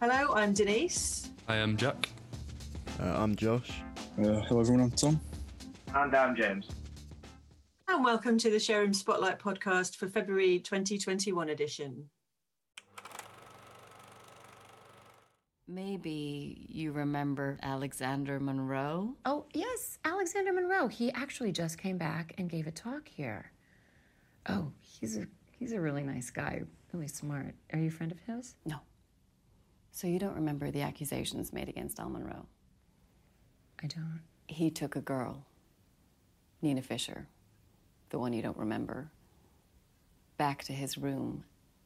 Hello, I'm Denise. I am Jack. Uh, I'm Josh. Uh, hello, everyone. I'm Tom. And I'm James. And welcome to the Showroom Spotlight podcast for February 2021 edition. Maybe you remember Alexander Monroe? Oh, yes, Alexander Monroe. He actually just came back and gave a talk here. Oh, he's a he's a really nice guy, really smart. Are you a friend of his? No. So you don't remember the accusations made against Al Monroe? I don't. He took a girl, Nina Fisher, the one you don't remember, back to his room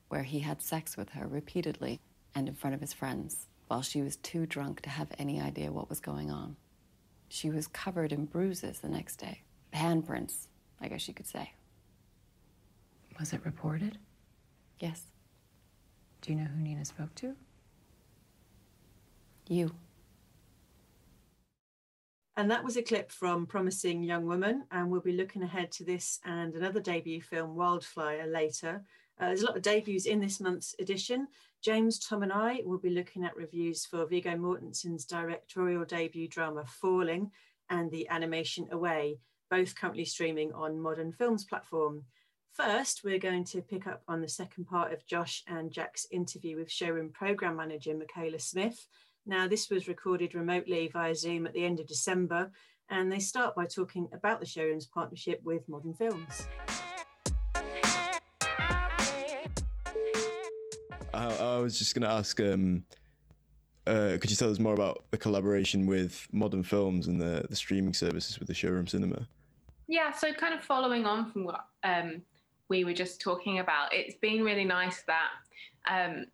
where he had sex with her repeatedly and in front of his friends while she was too drunk to have any idea what was going on. She was covered in bruises the next day. Handprints, I guess you could say. Was it reported? Yes. Do you know who Nina spoke to? You. And that was a clip from Promising Young Woman. And we'll be looking ahead to this and another debut film, Wildfire, later. Uh, there's a lot of debuts in this month's edition. James, Tom, and I will be looking at reviews for Viggo Mortensen's directorial debut drama, Falling, and the animation Away, both currently streaming on Modern Films platform. First, we're going to pick up on the second part of Josh and Jack's interview with showroom program manager Michaela Smith. Now, this was recorded remotely via Zoom at the end of December, and they start by talking about the showroom's partnership with Modern Films. I, I was just going to ask, um, uh, could you tell us more about the collaboration with Modern Films and the, the streaming services with the showroom cinema? Yeah, so kind of following on from what um, we were just talking about, it's been really nice that um,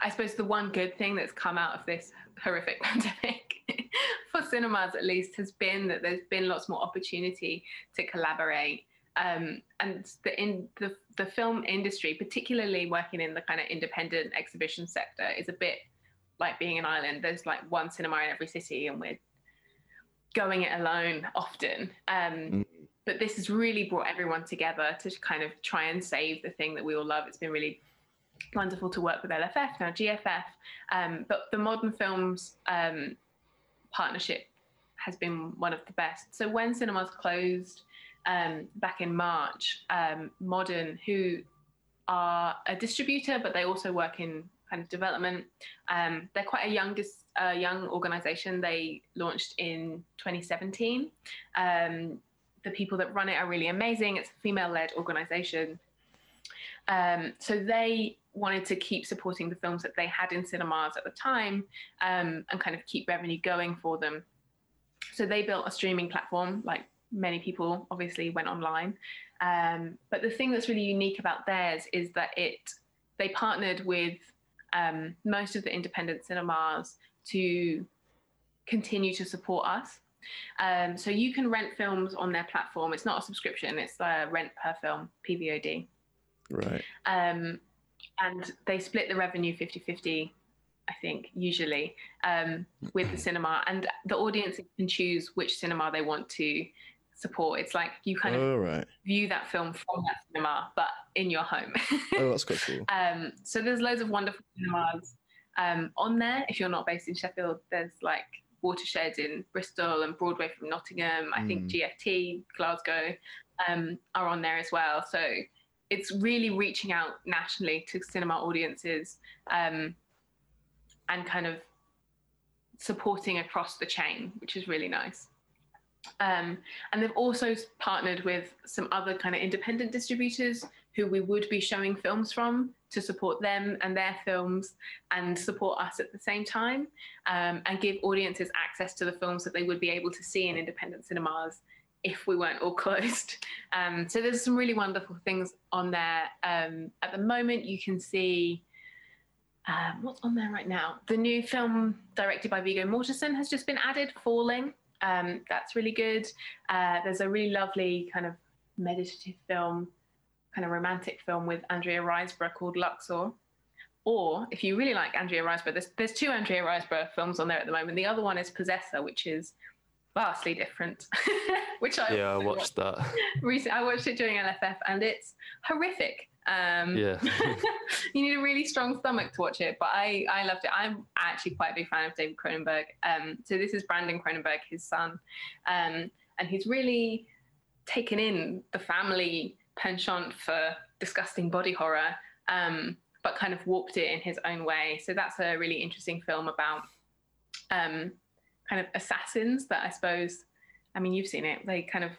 I suppose the one good thing that's come out of this horrific pandemic for cinemas at least has been that there's been lots more opportunity to collaborate um, and the in the the film industry, particularly working in the kind of independent exhibition sector, is a bit like being an island. There's like one cinema in every city, and we're going it alone often. Um, mm. But this has really brought everyone together to kind of try and save the thing that we all love. It's been really wonderful to work with LFF now GFF, um, but the Modern Films um, partnership has been one of the best. So when cinemas closed um, back in March, um, Modern, who are a distributor, but they also work in kind of development. Um, they're quite a young, uh, young organization. They launched in 2017. Um, the people that run it are really amazing. It's a female-led organization. Um, so they wanted to keep supporting the films that they had in cinemas at the time um, and kind of keep revenue going for them. So they built a streaming platform like many people obviously went online. Um, but the thing that's really unique about theirs is that it they partnered with um, most of the independent cinemas to continue to support us. Um, so you can rent films on their platform. It's not a subscription; it's a rent per film (PVOD). Right. Um, and they split the revenue 50-50 I think, usually um, with the cinema, and the audience can choose which cinema they want to support. It's like you kind of oh, right. view that film from that cinema, but in your home. oh, that's quite cool. Um, so there's loads of wonderful cinemas um, on there. If you're not based in Sheffield, there's like Watershed in Bristol and Broadway from Nottingham. I mm. think GFT, Glasgow um, are on there as well. So it's really reaching out nationally to cinema audiences um, and kind of supporting across the chain, which is really nice. Um, and they've also partnered with some other kind of independent distributors who we would be showing films from to support them and their films and support us at the same time um, and give audiences access to the films that they would be able to see in independent cinemas if we weren't all closed. Um, so there's some really wonderful things on there. Um, at the moment, you can see. Um, what's on there right now? The new film directed by Viggo Mortensen has just been added, Falling. Um, that's really good. Uh, there's a really lovely kind of meditative film, kind of romantic film with Andrea Riseborough called Luxor. Or if you really like Andrea Riseborough, there's, there's two Andrea Riseborough films on there at the moment. The other one is Possessor, which is vastly different. which I yeah, I watched that recently. I watched it during LFF, and it's horrific. Um, Yeah. you need a really strong stomach to watch it, but I, I loved it. I'm actually quite a big fan of David Cronenberg. Um, so this is Brandon Cronenberg, his son, um, and he's really taken in the family penchant for disgusting body horror, um, but kind of warped it in his own way. So that's a really interesting film about um, kind of assassins that I suppose. I mean, you've seen it. They kind of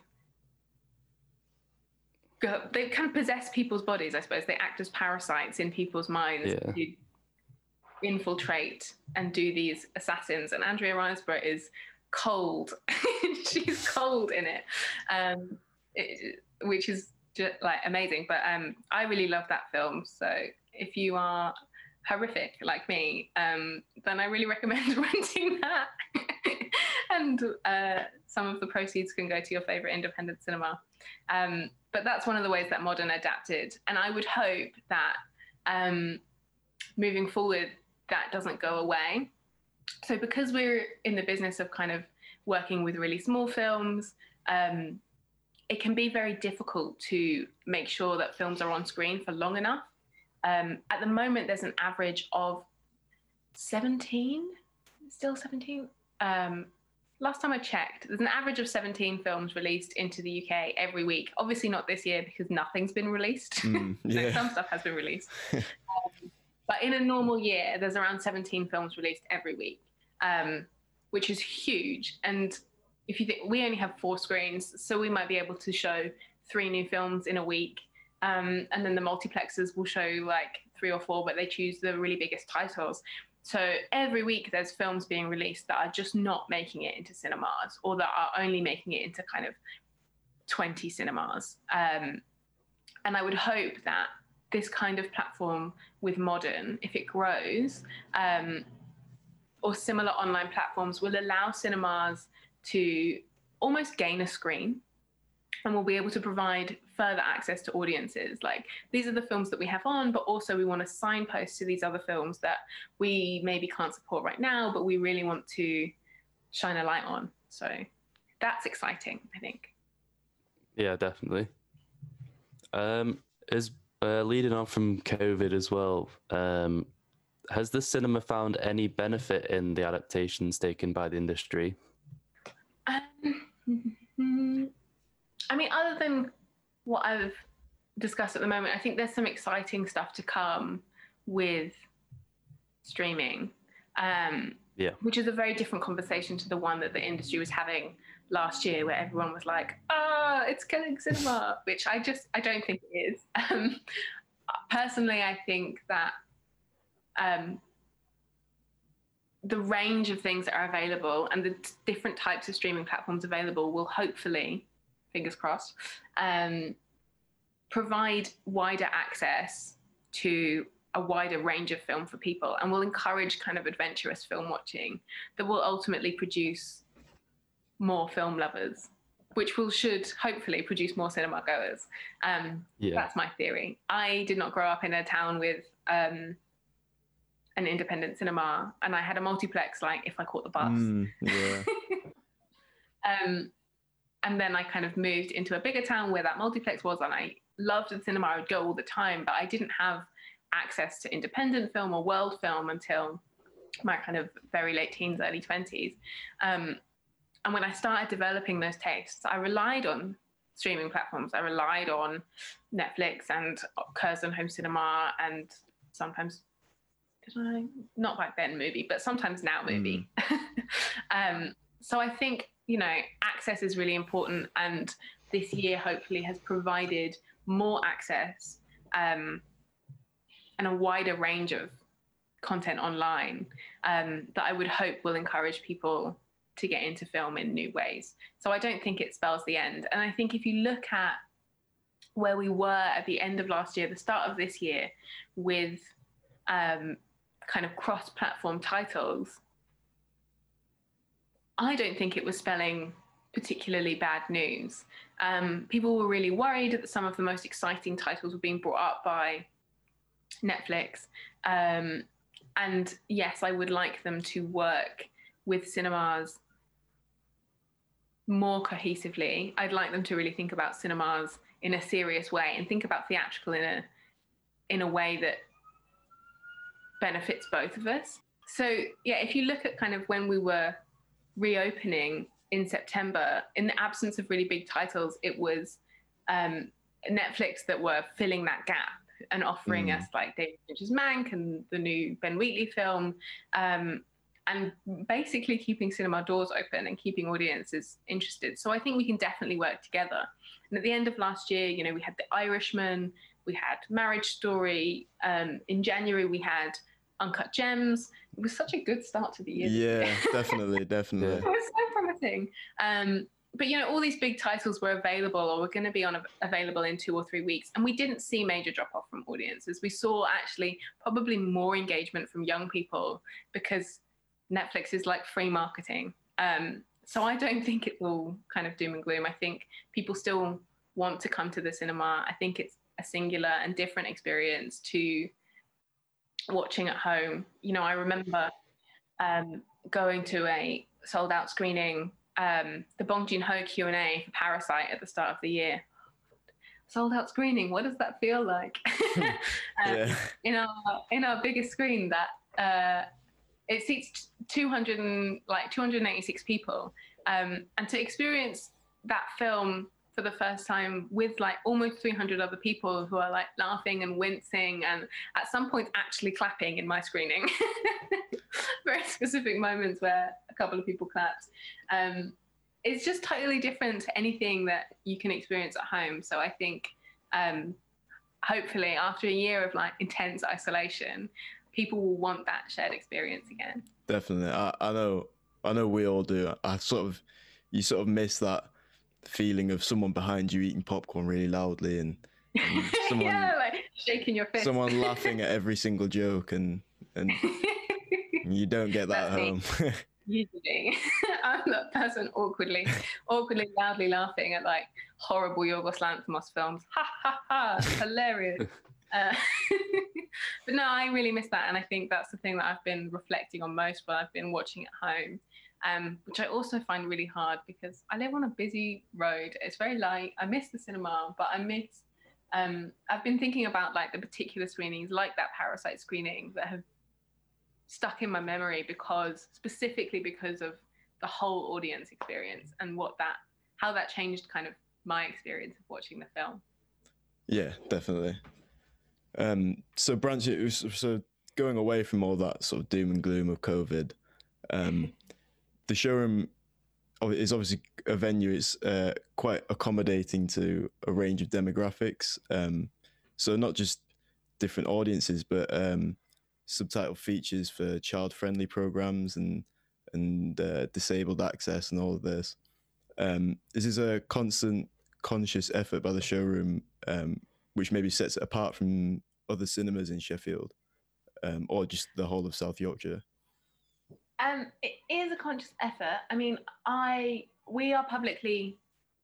go, they kind of possess people's bodies. I suppose they act as parasites in people's minds Yeah. to infiltrate and do these assassins. And Andrea Riseborough is cold. She's cold in it, um, it which is just like amazing. But um, I really love that film. So if you are horrific like me, um, then I really recommend renting that. Uh, some of the proceeds can go to your favorite independent cinema. Um, but that's one of the ways that modern adapted. And I would hope that um, moving forward, that doesn't go away. So, because we're in the business of kind of working with really small films, um, it can be very difficult to make sure that films are on screen for long enough. Um, at the moment, there's an average of 17, still 17. Um, last time I checked, there's an average of 17 films released into the UK every week. Obviously, not this year because nothing's been released. Mm, So some stuff has been released. um, but in a normal year, there's around 17 films released every week, um, which is huge. And if you think we only have four screens, so we might be able to show three new films in a week. Um, and then the multiplexes will show like three or four, but they choose the really biggest titles. So every week there's films being released that are just not making it into cinemas or that are only making it into kind of 20 cinemas. Um, and I would hope that this kind of platform with modern, if it grows, um, or similar online platforms will allow cinemas to almost gain a screen and we'll be able to provide further access to audiences. Like these are the films that we have on, but also we want to signpost to these other films that we maybe can't support right now, but we really want to shine a light on. So that's exciting, I think. Yeah, definitely. Um, is uh, leading on from COVID as well. Um, has the cinema found any benefit in the adaptations taken by the industry? Um, I mean, other than what I've discussed at the moment, I think there's some exciting stuff to come with streaming. Um, Yeah. Which is a very different conversation to the one that the industry was having last year, where everyone was like, "Ah, it's killing cinema," which I just I don't think it is. Um, personally, I think that um, the range of things that are available and the different types of streaming platforms available will hopefully, fingers crossed, um, provide wider access to a wider range of film for people and will encourage kind of adventurous film watching that will ultimately produce more film lovers which will should hopefully produce more cinema goers um, Yeah. that's my theory i did not grow up in a town with um, an independent cinema and i had a multiplex like if i caught the bus Mm, yeah. um, and then I kind of moved into a bigger town where that multiplex was, and I loved the cinema. I would go all the time, but I didn't have access to independent film or world film until my kind of very late teens, early 20s. Um, and when I started developing those tastes, I relied on streaming platforms. I relied on Netflix and Curzon Home Cinema and sometimes, I? Not back then MUBI, but sometimes now MUBI. um, so I think, you know, access is really important. And this year hopefully has provided more access um, and a wider range of content online um, that I would hope will encourage people to get into film in new ways. So I don't think it spells the end. And I think if you look at where we were at the end of last year, the start of this year, with um, kind of cross platform titles, I don't think it was spelling particularly bad news. Um, people were really worried that some of the most exciting titles were being brought up by Netflix. Um, and yes, I would like them to work with cinemas more cohesively. I'd like them to really think about cinemas in a serious way and think about theatrical in a in a way that benefits both of us. So, yeah, if you look at kind of when we were reopening in September, in the absence of really big titles, it was um, Netflix that were filling that gap and offering mm. us like David Fincher's Mank and the new Ben Wheatley film, um, and basically keeping cinema doors open and keeping audiences interested. So I think we can definitely work together. And at the end of last year, you know, we had The Irishman, we had Marriage Story. Um, in January, we had Uncut Gems. It was such a good start to the year. Yeah, definitely, definitely. it was so promising. Um, but you know, all these big titles were available or were going to be on available in two or three weeks, and we didn't see major drop off from audiences. We saw actually probably more engagement from young people because Netflix is like free marketing. Um, so I don't think it will kind of doom and gloom. I think people still want to come to the cinema. I think it's a singular and different experience to watching at home. You know, I remember um, going to a sold out screening, um, the Bong Joon Ho Q and A for Parasite at the start of the year. Sold out screening. What does that feel like? um, yeah. In our in our biggest screen, that uh, it seats 200 and, like 286 people, um, and to experience that film for the first time with like almost 300 other people who are like laughing and wincing and at some point actually clapping in my screening. Very specific moments where a couple of people clapped. Um, it's just totally different to anything that you can experience at home. So I think um, hopefully after a year of like intense isolation, people will want that shared experience again. Definitely. I, I know I know we all do. I sort of you sort of miss that feeling of someone behind you eating popcorn really loudly and, and someone yeah, like shaking your fist. Someone laughing at every single joke and and you don't get that at home. Usually, I'm that person awkwardly, awkwardly, loudly laughing at like horrible Yorgos Lanthimos films. Ha ha ha! Hilarious. Uh, but no, I really miss that, and I think that's the thing that I've been reflecting on most while I've been watching at home um, which I also find really hard because I live on a busy road. It's very light. I miss the cinema, but I miss. Um, I've been thinking about like the particular screenings, like that Parasite screening, that have stuck in my memory because specifically because of the whole audience experience and what that how that changed kind of my experience of watching the film. Yeah, definitely. Um, so Branch, it was so going away from all that sort of doom and gloom of COVID, um, the showroom is obviously a venue. It's uh, quite accommodating to a range of demographics. Um, so not just different audiences, but um, subtitle features for child-friendly programs and and uh, disabled access and all of this. Um, this is a constant, conscious effort by the showroom, um, which maybe sets it apart from other cinemas in Sheffield, um, or just the whole of South Yorkshire. Um, it is a conscious effort. I mean, I we are publicly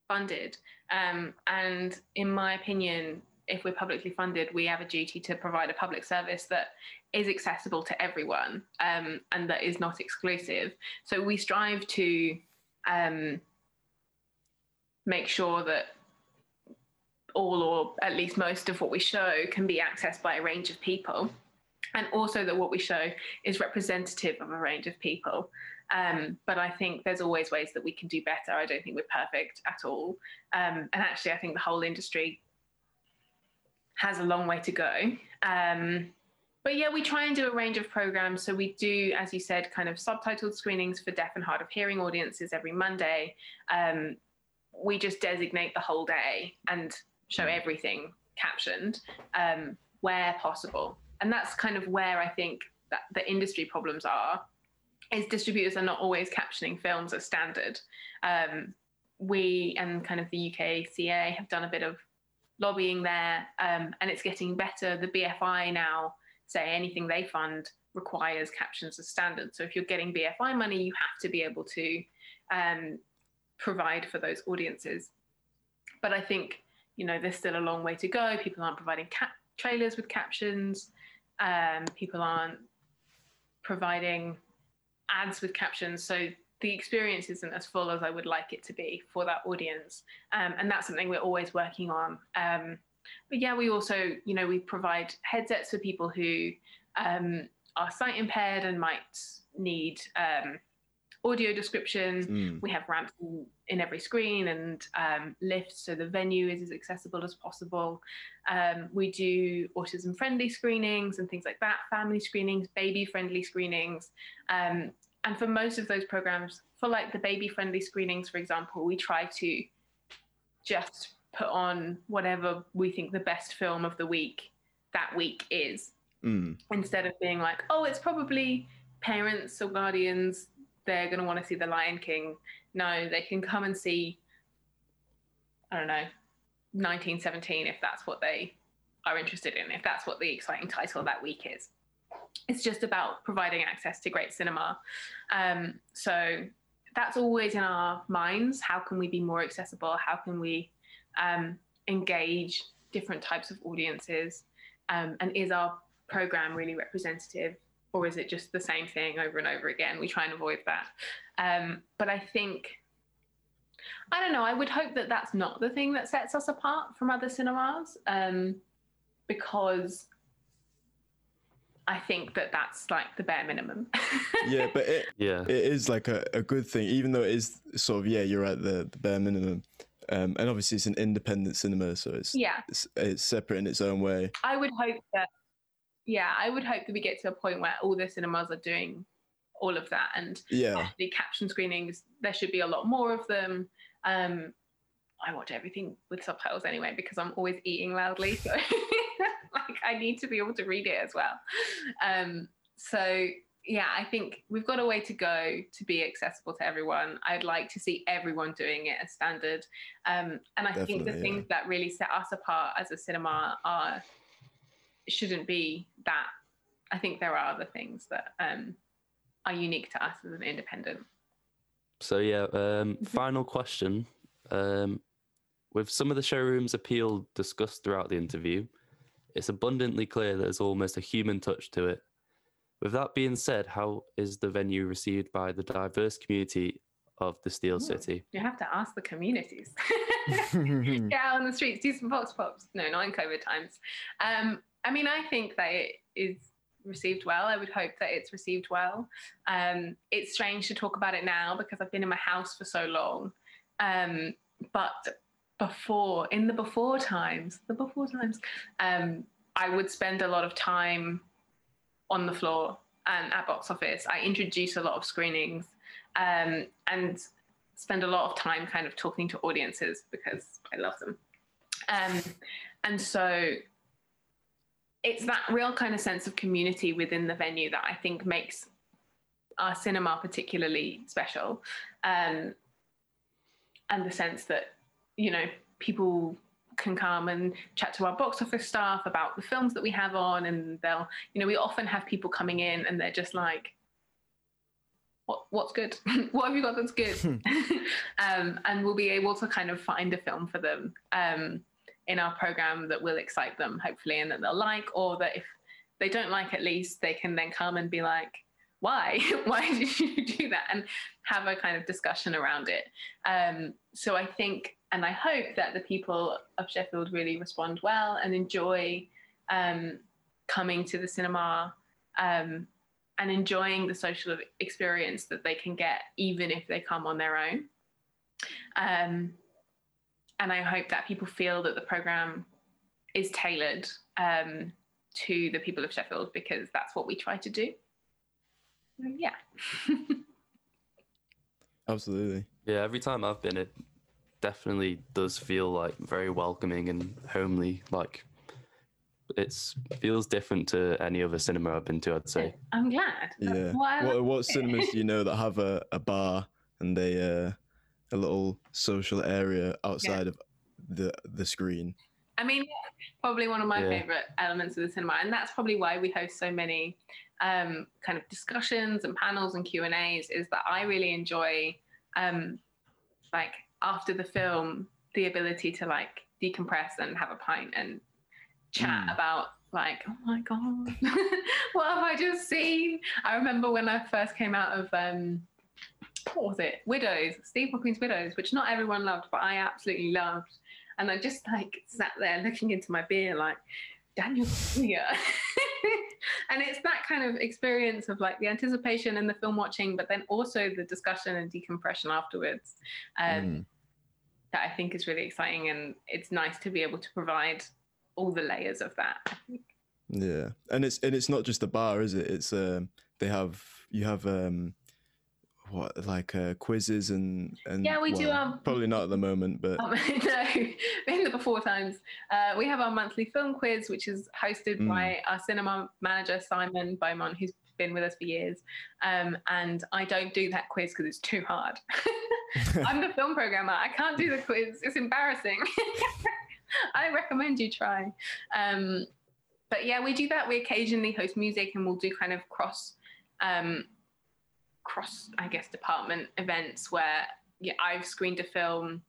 funded, um, and in my opinion, if we're publicly funded, we have a duty to provide a public service that is accessible to everyone um, and that is not exclusive. So we strive to um, make sure that all or at least most of what we show can be accessed by a range of people and also that what we show is representative of a range of people. Um, but I think there's always ways that we can do better. I don't think we're perfect at all. Um, and actually, I think the whole industry has a long way to go. Um, but yeah, we try and do a range of programs. So we do, as you said, kind of subtitled screenings for deaf and hard of hearing audiences every Monday. Um, we just designate the whole day and show everything captioned um, where possible and that's kind of where I think that the industry problems are. Is distributors are not always captioning films as standard. Um, we and kind of the UKCA have done a bit of lobbying there, um, and it's getting better. The BFI now say anything they fund requires captions as standard. So if you're getting BFI money, you have to be able to um, provide for those audiences. But I think you know there's still a long way to go. People aren't providing trailers with captions um, people aren't providing ads with captions. So the experience isn't as full as I would like it to be for that audience. Um, and that's something we're always working on. Um, but yeah, we also, you know, we provide headsets for people who um, are sight impaired and might need um, audio description. Mm. We have ramps in, in every screen and um, lifts so the venue is as accessible as possible. Um, we do autism friendly screenings and things like that, family screenings, baby friendly screenings. Um, and for most of those programs, for like the baby friendly screenings, for example, we try to just put on whatever we think the best film of the week that week is Mm. instead of being like, oh, it's probably parents or guardians, they're going to want to see The Lion King. No, they can come and see, I don't know, 1917 if that's what they are interested in, if that's what the exciting title of that week is. It's just about providing access to great cinema. Um, so that's always in our minds. How can we be more accessible? How can we um, engage different types of audiences? Um, and is our program really representative or is it just the same thing over and over again we try and avoid that um, but i think i don't know i would hope that that's not the thing that sets us apart from other cinemas um, because i think that that's like the bare minimum Yeah, but it Yeah. it is like a, a good thing, even though it is sort of yeah, you're at the, the bare minimum. Um, and obviously it's an independent cinema, so it's yeah it's, it's separate in its own way. I would hope that, yeah, I would hope that we get to a point where all the cinemas are doing all of that. And Yeah, the caption screenings, there should be a lot more of them. Um, I watch everything with subtitles anyway because I'm always eating loudly. So, like, I need to be able to read it as well. Um, so, yeah, I think we've got a way to go to be accessible to everyone. I'd like to see everyone doing it as standard. Um, and I think the yeah. things that really set us apart as a cinema are shouldn't be that. I think there are other things that um, are unique to us as an independent. So yeah, um, final question. Um, with some of the showroom's appeal discussed throughout the interview, it's abundantly clear that there's almost a human touch to it. With that being said, how is the venue received by the diverse community of the Steel City? You have to ask the communities. Get out on the streets, do some vox pops. No, not in COVID times. Um, I mean, I think that it is received well. I would hope that it's received well. Um, it's strange to talk about it now because I've been in my house for so long. Um, but before, in the before times, the before times, um, I would spend a lot of time on the floor and at box office. I introduce a lot of screenings um, and spend a lot of time kind of talking to audiences because I love them. Um, and so it's that real kind of sense of community within the venue that I think makes our cinema particularly special. Um, and the sense that, you know, people can come and chat to our box office staff about the films that we have on and they'll you know we often have people coming in and they're just like what what's good? What have you got that's good? Um, and we'll be able to kind of find a film for them. Um, in our program that will excite them hopefully and that they'll like or that if they don't like at least they can then come and be like why? Why did you do that? and have a kind of discussion around it. Um, so i think and I hope that the people of Sheffield really respond well and enjoy um, coming to the cinema um, and enjoying the social experience that they can get, even if they come on their own. Um, and I hope that people feel that the program is tailored um, to the people of Sheffield because that's what we try to do. Yeah. absolutely. Yeah, every time I've been, it definitely does feel like very welcoming and homely. Like it's feels different to any other cinema I've been to. I'd say. I'm glad. Yeah. What what cinemas do you know that have a, a bar and they uh, a little social area outside of the the screen? I mean, probably one of my Yeah. favorite elements of the cinema, and that's probably why we host so many um, kind of discussions and panels and Q and A's. Is that I really enjoy, um, like after the film, the ability to like decompress and have a pint and chat Mm. about like, oh my god, what have I just seen? I remember when I first came out of. Um, what was it? Widows, Steve McQueen's Widows, which not everyone loved, but I absolutely loved. and I just like sat there looking into my beer, like Daniel here. and it's that kind of experience of like the anticipation and the film watching, but then also the discussion and decompression afterwards. Um, mm. That I think is really exciting, and it's nice to be able to provide all the layers of that. Yeah, and it's and it's not just the bar, is it? It's um, they have you have um, what like uh, quizzes and and yeah we well, do um probably not at the moment but um, no in the before times. Uh, we have our monthly film quiz which is hosted mm. by our cinema manager simon beaumont who's been with us for years. Um, and i don't do that quiz because it's too hard. I'm the film programmer. I can't do the quiz. It's embarrassing. I recommend you try. Um, but yeah we do that. We occasionally host music and we'll do kind of cross um, cross, I guess, department events where yeah, I've screened a film,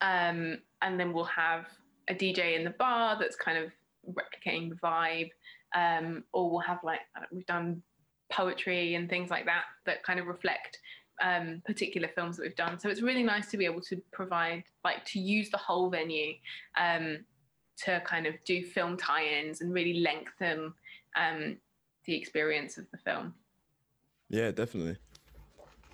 um, and then we'll have a DJ in the bar that's kind of replicating the vibe, um, or we'll have like we've done poetry and things like that that kind of reflect um, particular films that we've done. So it's really nice to be able to provide, like, to use the whole venue um, to kind of do film tie-ins and really lengthen um, the experience of the film. Yeah, definitely.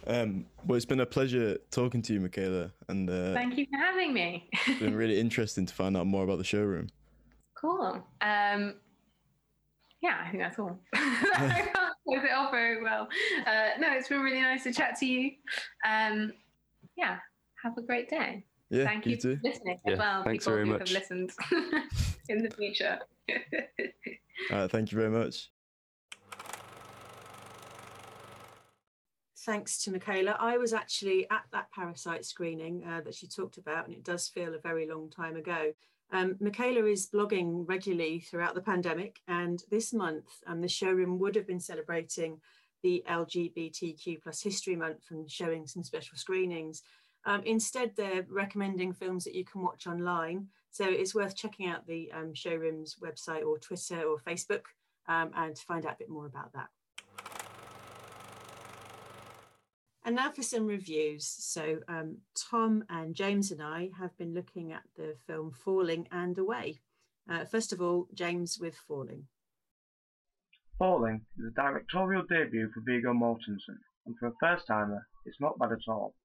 Um, well, it's been a pleasure talking to you, Michaela, and uh, thank you for having me. it's been really interesting to find out more about the showroom. Cool. Um, yeah, I think that's all. I can't close it off very well. Uh, no, it's been really nice to chat to you. Um, yeah, have a great day. Yeah, thank you, you too. for listening yeah, as well. Thanks people very who much. have listened in the future. uh, thank you very much. Thanks to Michaela. I was actually at that Parasite screening uh, that she talked about, and it does feel a very long time ago. Um, Michaela is blogging regularly throughout the pandemic, and this month um, the showroom would have been celebrating the LGBTQ plus History Month and showing some special screenings. Um, instead, they're recommending films that you can watch online, so it's worth checking out the um, showroom's website or Twitter or Facebook um, and to find out a bit more about that. And now for some reviews. So um, Tom and James and I have been looking at the film Falling and Away. Uh, first of all, James with Falling. Falling is a directorial debut for Viggo Mortensen, and for a first timer, it's not bad at all.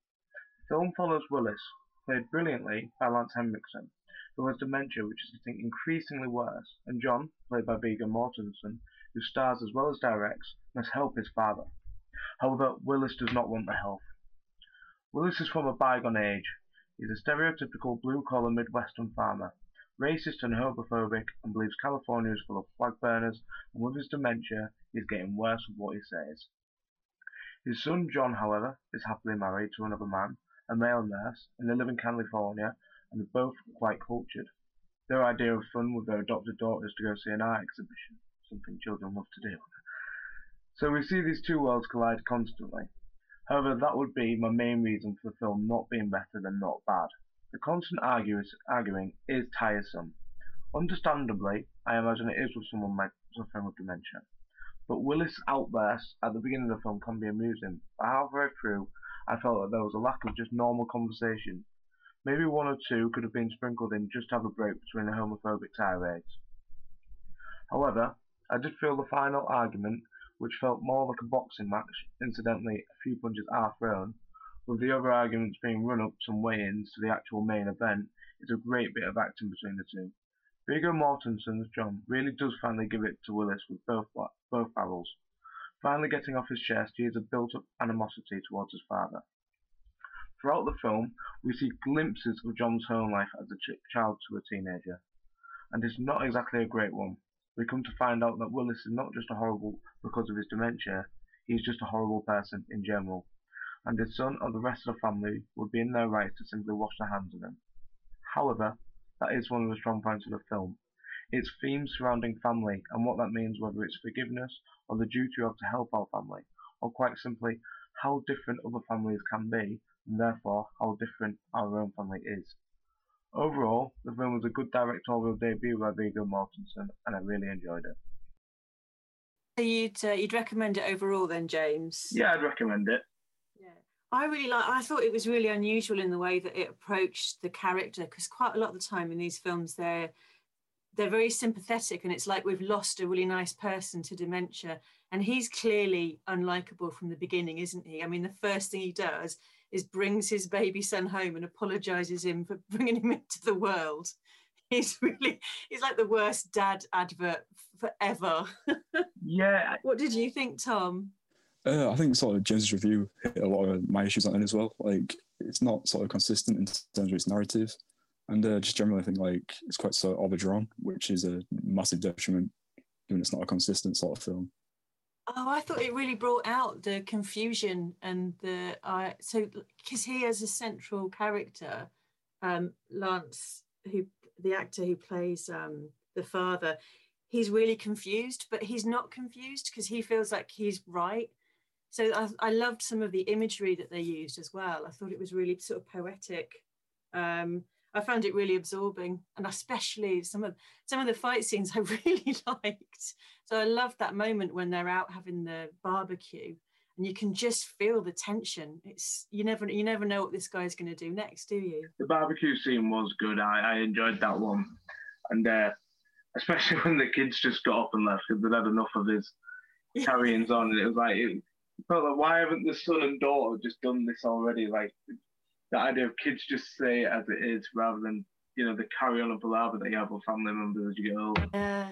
The film follows Willis, played brilliantly by Lance Henriksen, who has dementia which is getting increasingly worse, and John, played by Viggo Mortensen, who stars as well as directs, must help his father. However, Willis does not want the help. Willis is from a bygone age. He is a stereotypical blue-collar Midwestern farmer, racist and homophobic, and believes California is full of flag burners, and with his dementia, he is getting worse with what he says. His son John, however, is happily married to another man, a male nurse, and they live in California, and they're both quite cultured. Their idea of fun with their adopted daughter is to go see an art exhibition, something children love to do. So we see these two worlds collide constantly. However, that would be my main reason for the film not being better than not bad. The constant arguing is tiresome. Understandably, I imagine it is with someone suffering with dementia. But Willis' outbursts at the beginning of the film can be amusing, but halfway through, I felt that there was a lack of just normal conversation. Maybe one or two could have been sprinkled in just to have a break between the homophobic tirades. However, I did feel the final argument which felt more like a boxing match, incidentally a few punches are thrown, with the other arguments being run-ups and weigh-ins to the actual main event, it's a great bit of acting between the two. Viggo Mortensen's John really does finally give it to Willis with both, both barrels. Finally getting off his chest, he has a built-up animosity towards his father. Throughout the film, we see glimpses of John's home life as a ch- child to a teenager, and it's not exactly a great one we come to find out that Willis is not just a horrible because of his dementia, he is just a horrible person in general, and his son or the rest of the family would be in their right to simply wash their hands of him. However, that is one of the strong points of the film. Its themes surrounding family and what that means, whether it's forgiveness or the duty have to help our family, or quite simply, how different other families can be, and therefore how different our own family is. Overall, the film was a good directorial debut by Viggo Mortensen, and I really enjoyed it. So you'd uh, you'd recommend it overall, then, James? Yeah, I'd recommend it. Yeah, I really like. I thought it was really unusual in the way that it approached the character because quite a lot of the time in these films they're they're very sympathetic and it's like we've lost a really nice person to dementia and he's clearly unlikable from the beginning isn't he i mean the first thing he does is brings his baby son home and apologizes him for bringing him into the world he's really he's like the worst dad advert forever yeah what did you think tom uh, I think sort of James's review hit a lot of my issues on it as well. Like it's not sort of consistent in terms of its narrative, and uh, just generally I think like it's quite sort of overdrawn, which is a massive detriment given it's not a consistent sort of film. Oh, I thought it really brought out the confusion and the uh, so because he has a central character, um, Lance, who the actor who plays um, the father, he's really confused, but he's not confused because he feels like he's right so I, I, loved some of the imagery that they used as well. I thought it was really sort of poetic. Um, I found it really absorbing, and especially some of some of the fight scenes I really liked. So I loved that moment when they're out having the barbecue, and you can just feel the tension. It's you never you never know what this guy's going to do next, do you? The barbecue scene was good. I, I enjoyed that one, and uh, especially when the kids just got up and left because they'd had enough of his carryings on, and it was like. It, but like, why haven't the son and daughter just done this already? Like the idea of kids just say it as it is rather than you know the carry on of palaver that you have with family members as you get older. Yeah,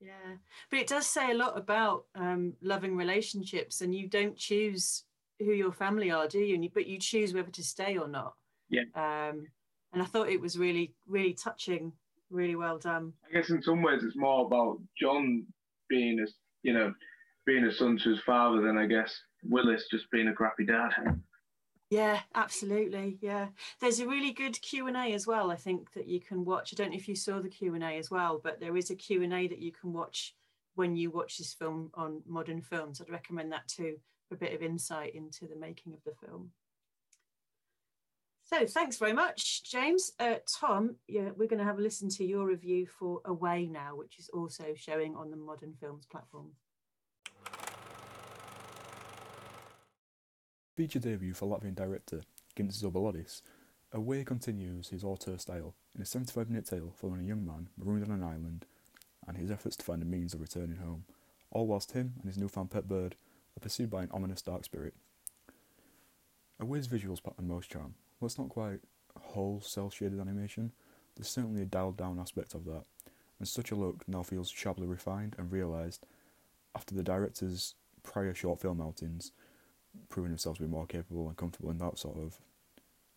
yeah. But it does say a lot about um, loving relationships, and you don't choose who your family are, do you? But you choose whether to stay or not. Yeah. Um, and I thought it was really, really touching, really well done. I guess in some ways it's more about John being a, you know, being a son to his father than I guess Willis just being a crappy dad. Yeah, absolutely. Yeah, there's a really good Q and A as well. I think that you can watch. I don't know if you saw the Q and A as well, but there is a Q and A that you can watch when you watch this film on Modern Films. I'd recommend that too for a bit of insight into the making of the film. So thanks very much, James. Uh, Tom, yeah, we're going to have a listen to your review for Away now, which is also showing on the Modern Films platform. Feature debut for Latvian director Gints Zilbalodis, Away continues his auteur style in a 75 minute tale following a young man marooned on an island and his efforts to find a means of returning home, all whilst him and his newfound pet bird are pursued by an ominous dark spirit. Away's visuals on most charm. While it's not quite whole cell shaded animation, there's certainly a dialed down aspect of that, and such a look now feels sharply refined and realised after the director's prior short film outings proving themselves to be more capable and comfortable in that sort of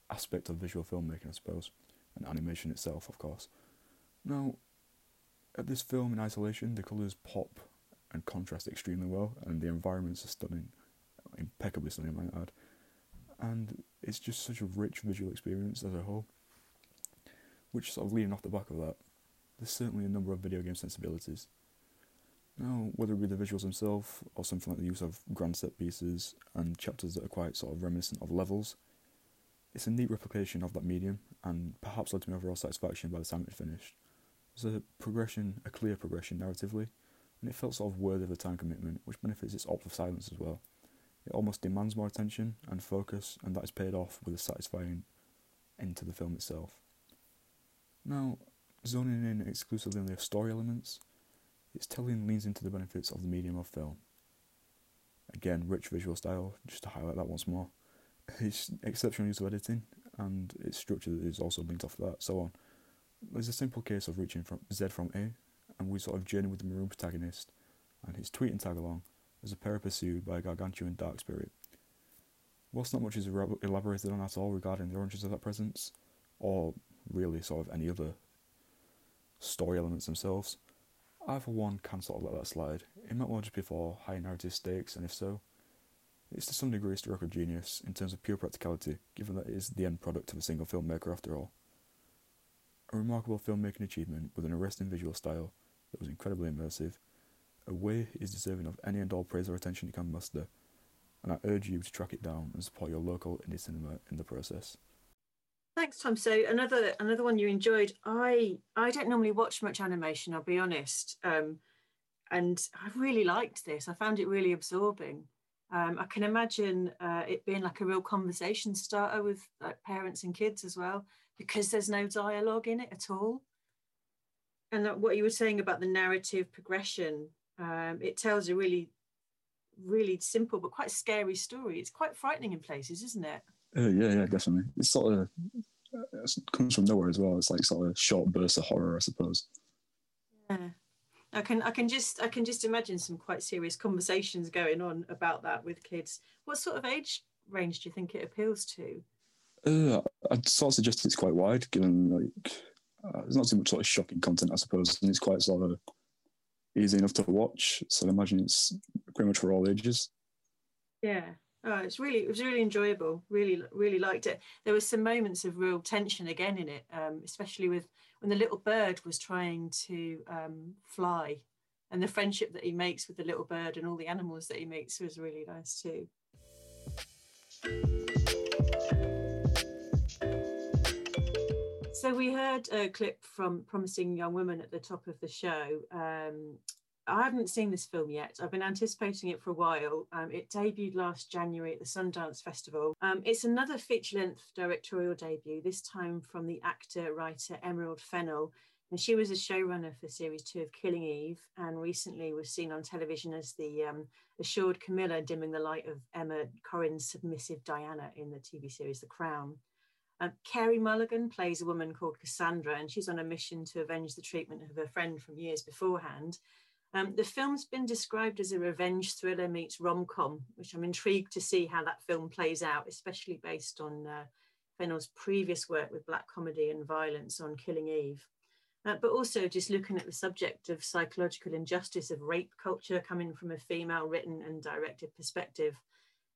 aspect of visual filmmaking, I suppose, and animation itself, of course. Now, at this film in isolation, the colours pop and contrast extremely well, and the environments are stunning, impeccably stunning, I might add. And it's just such a rich visual experience as a whole. Which, sort of leading off the back of that, there's certainly a number of video game sensibilities now, whether it be the visuals themselves or something like the use of grand set pieces and chapters that are quite sort of reminiscent of levels, it's a neat replication of that medium and perhaps led to my overall satisfaction by the time it finished. There's a progression, a clear progression narratively, and it felt sort of worthy of the time commitment, which benefits its opt for silence as well. It almost demands more attention and focus, and that is paid off with a satisfying end to the film itself. Now, zoning in exclusively on the story elements, its telling leans into the benefits of the medium of film. Again, rich visual style, just to highlight that once more. Its exceptional use of editing and its structure is also linked off that, so on. There's a simple case of reaching from Z from A, and we sort of journey with the maroon protagonist and his tweet and tag along as a pair pursued by a gargantuan dark spirit. Whilst not much is elaborated on at all regarding the origins of that presence, or really sort of any other story elements themselves, I, for one, can sort of let that slide. It might well just be for high narrative stakes, and if so, it's to some degree historical genius in terms of pure practicality, given that it is the end product of a single filmmaker after all. A remarkable filmmaking achievement with an arresting visual style that was incredibly immersive, Away is deserving of any and all praise or attention it can muster, and I urge you to track it down and support your local indie cinema in the process. Thanks, Tom. So another another one you enjoyed. I I don't normally watch much animation. I'll be honest, um, and I really liked this. I found it really absorbing. Um, I can imagine uh, it being like a real conversation starter with like parents and kids as well, because there's no dialogue in it at all. And what you were saying about the narrative progression, um, it tells a really, really simple but quite scary story. It's quite frightening in places, isn't it? Uh, yeah, yeah, definitely. It's sort of it comes from nowhere as well. It's like sort of short bursts of horror, I suppose. Yeah. I can I can just I can just imagine some quite serious conversations going on about that with kids. What sort of age range do you think it appeals to? Uh, I'd sort of suggest it's quite wide, given like uh, there's not too much sort of shocking content, I suppose, and it's quite sort of easy enough to watch. So I imagine it's pretty much for all ages. Yeah, Oh, it's really it was really enjoyable. Really, really liked it. There were some moments of real tension again in it, um, especially with when the little bird was trying to um, fly, and the friendship that he makes with the little bird and all the animals that he meets was really nice too. So we heard a clip from Promising Young Woman at the top of the show. Um, I haven't seen this film yet. I've been anticipating it for a while. Um, it debuted last January at the Sundance Festival. Um, it's another feature length directorial debut, this time from the actor writer Emerald Fennell. And she was a showrunner for series two of Killing Eve and recently was seen on television as the um, assured Camilla dimming the light of Emma Corrin's submissive Diana in the TV series The Crown. Um, Carey Mulligan plays a woman called Cassandra, and she's on a mission to avenge the treatment of her friend from years beforehand. Um, the film's been described as a revenge thriller meets rom com, which I'm intrigued to see how that film plays out, especially based on uh, Fennell's previous work with black comedy and violence on Killing Eve. Uh, but also just looking at the subject of psychological injustice of rape culture coming from a female written and directed perspective.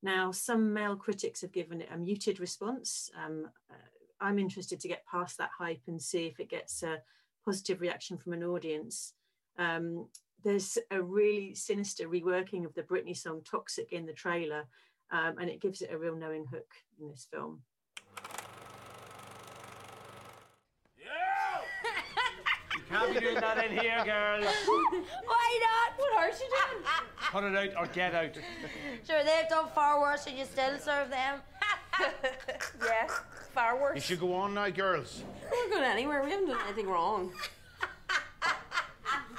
Now, some male critics have given it a muted response. Um, uh, I'm interested to get past that hype and see if it gets a positive reaction from an audience. Um, there's a really sinister reworking of the Britney song Toxic in the trailer, um, and it gives it a real knowing hook in this film. You can't be doing that in here, girls. Why not? What are you doing? Cut it out or get out. Sure, they've done far worse and you still serve them. yeah, far worse. You should go on now, girls. We're not going anywhere. We haven't done anything wrong.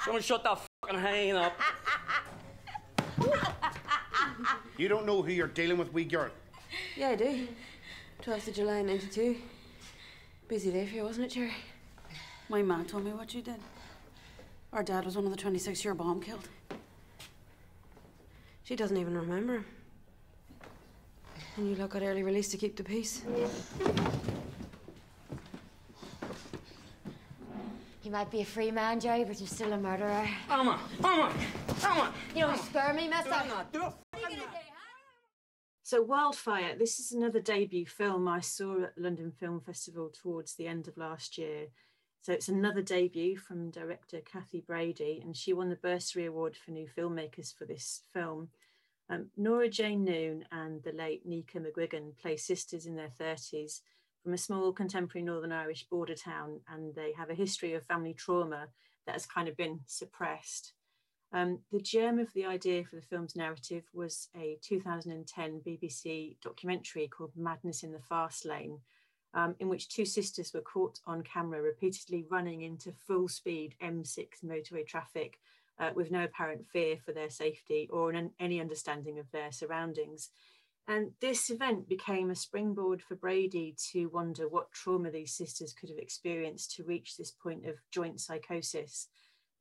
Someone shut that fucking hanging up. You don't know who you're dealing with, wee girl. Yeah, I do. 12th of July 92. Busy day for you, wasn't it, Cherry? My mom told me what you did. Our dad was one of the 26 year bomb killed. She doesn't even remember him. And you lot got early release to keep the peace. You might be a free man, Jerry, but you're still a murderer. Emma, Emma, Emma. You don't spare me, mister. So, Wildfire, this is another debut film I saw at London Film Festival towards the end of last year. So, it's another debut from director Cathy Brady, and she won the Bursary Award for New Filmmakers for this film. Um, Nora Jane Noone and the late Nika McGuigan play sisters in their 30s from a small contemporary Northern Irish border town, and they have a history of family trauma that has kind of been suppressed. Um, the germ of the idea for the film's narrative was a 2010 BBC documentary called Madness in the Fast Lane, um, in which two sisters were caught on camera repeatedly running into full speed M6 motorway traffic uh, with no apparent fear for their safety or an, any understanding of their surroundings. And this event became a springboard for Brady to wonder what trauma these sisters could have experienced to reach this point of joint psychosis.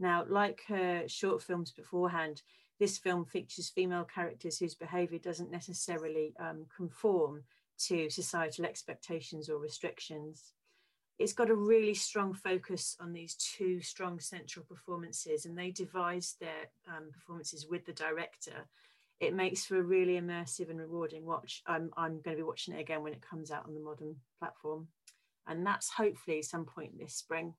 Now, like her short films beforehand, this film features female characters whose behaviour doesn't necessarily um, conform to societal expectations or restrictions. It's got a really strong focus on these two strong central performances, and they devised their um, performances with the director. It makes for a really immersive and rewarding watch. I'm, I'm going to be watching it again when it comes out on the modern platform, and that's hopefully some point this spring.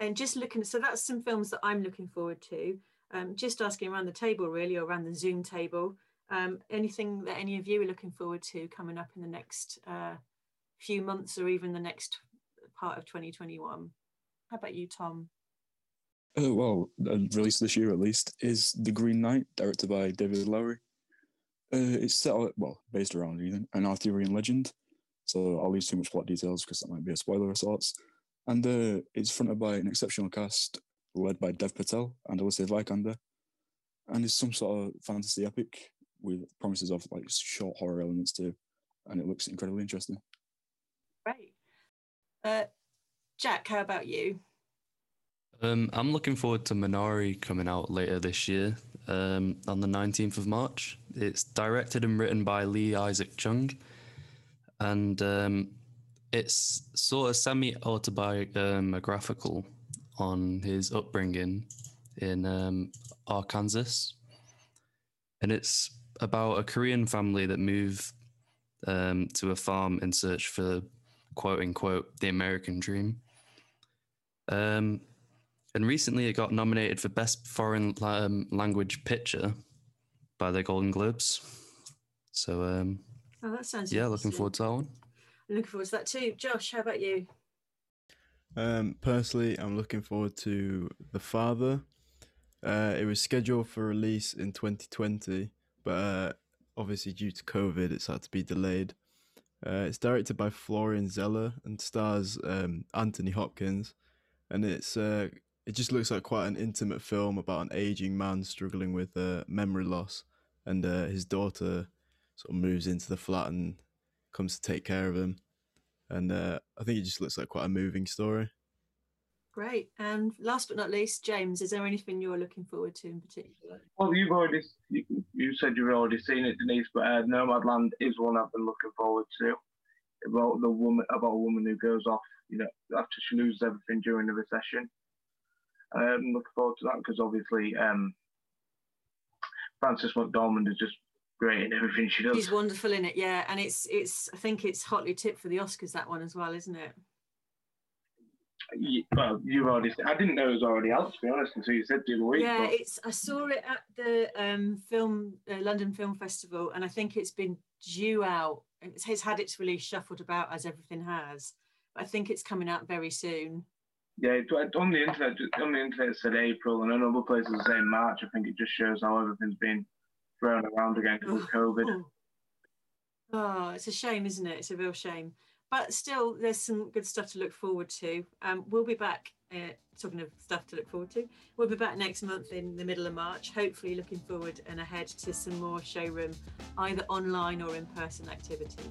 and just looking so that's some films that i'm looking forward to. Um, just asking around the table really or around the zoom table. Um, anything that any of you are looking forward to coming up in the next uh, few months or even the next part of 2021 how about you tom Uh, well, uh, released this year at least, is The Green Knight, directed by David Lowery. Uh, it's set well, based around an Arthurian legend. So I'll leave too much plot details because that might be a spoiler of sorts. And uh, it's fronted by an exceptional cast led by Dev Patel and Alicia Vikander. And it's some sort of fantasy epic with promises of like short horror elements too. And it looks incredibly interesting. Great. Uh, Jack, how about you? Um, I'm looking forward to Minari coming out later this year um, on the 19th of March. It's directed and written by Lee Isaac Chung, and um, it's sort of semi autobiographical on his upbringing in um, Arkansas. And it's about a Korean family that move um, to a farm in search for quote unquote the American dream. Um, and recently it got nominated for Best Foreign um, Language Picture by the Golden Globes. So, um, Oh, that sounds yeah, looking forward to that one. I'm looking forward to that too. Josh, how about you? Um, personally, I'm looking forward to The Father. Uh, it was scheduled for release in 2020, but uh, obviously due to COVID, it's had to be delayed. Uh, it's directed by Florian Zeller and stars um, Anthony Hopkins, and it's uh, it just looks like quite an intimate film about an aging man struggling with uh, memory loss, and uh, his daughter sort of moves into the flat and comes to take care of him, and uh, I think it just looks like quite a moving story. Great. And last but not least, James, is there anything you're looking forward to in particular? Well, you've already you, you said you've already seen it, Denise, but uh, Nomadland is one I've been looking forward to. About the woman, about a woman who goes off, you know, after she loses everything during the recession. I'm looking forward to that because obviously, um, Frances McDormand is just great in everything she does. She's wonderful in it, yeah. And it's it's I think it's hotly tipped for the Oscars that one as well, isn't it? Well, you've already. I didn't know it was already out to be honest until you said the other week. Yeah, but- it's. I saw it at the um, film uh, London Film Festival, and I think it's been due out. It's, it's had its release shuffled about as everything has. But I think it's coming out very soon. Yeah, it, on the internet, on the internet it said April, and in other places it saying March. I think it just shows how everything's been thrown around again because of COVID. Oh, it's a shame, isn't it? It's a real shame. But still, there's some good stuff to look forward to. Um, we'll be back. Uh, talking of stuff to look forward to, we'll be back next month in the middle of March. Hopefully, looking forward and ahead to some more showroom, either online or in-person activity.